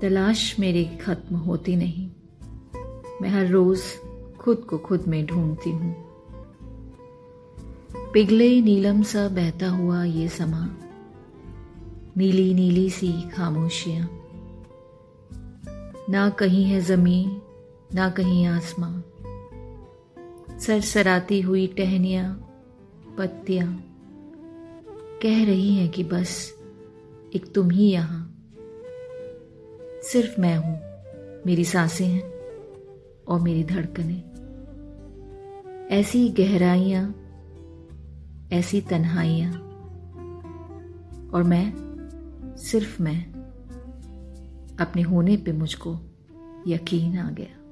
तलाश मेरी खत्म होती नहीं। मैं हर रोज खुद को खुद में ढूंढती हूँ। पिघले नीलम सा बहता हुआ ये समा। नीली नीली सी खामोशियाँ। ना कहीं है ज़मीन, ना कहीं आसमां। सरसराती हुई टहनियाँ, पत्तियाँ। कह रही हैं कि बस, एक तुम ही यहाँ। सिर्फ़ मैं हूँ। मेरी साँसें हैं और मेरी धड़कनें। ऐसी गहराइयाँ, ऐसी तन्हाइयाँ। और मैं, सिर्फ़ मैं, अपने होने पे मुझको यकीन आ गया।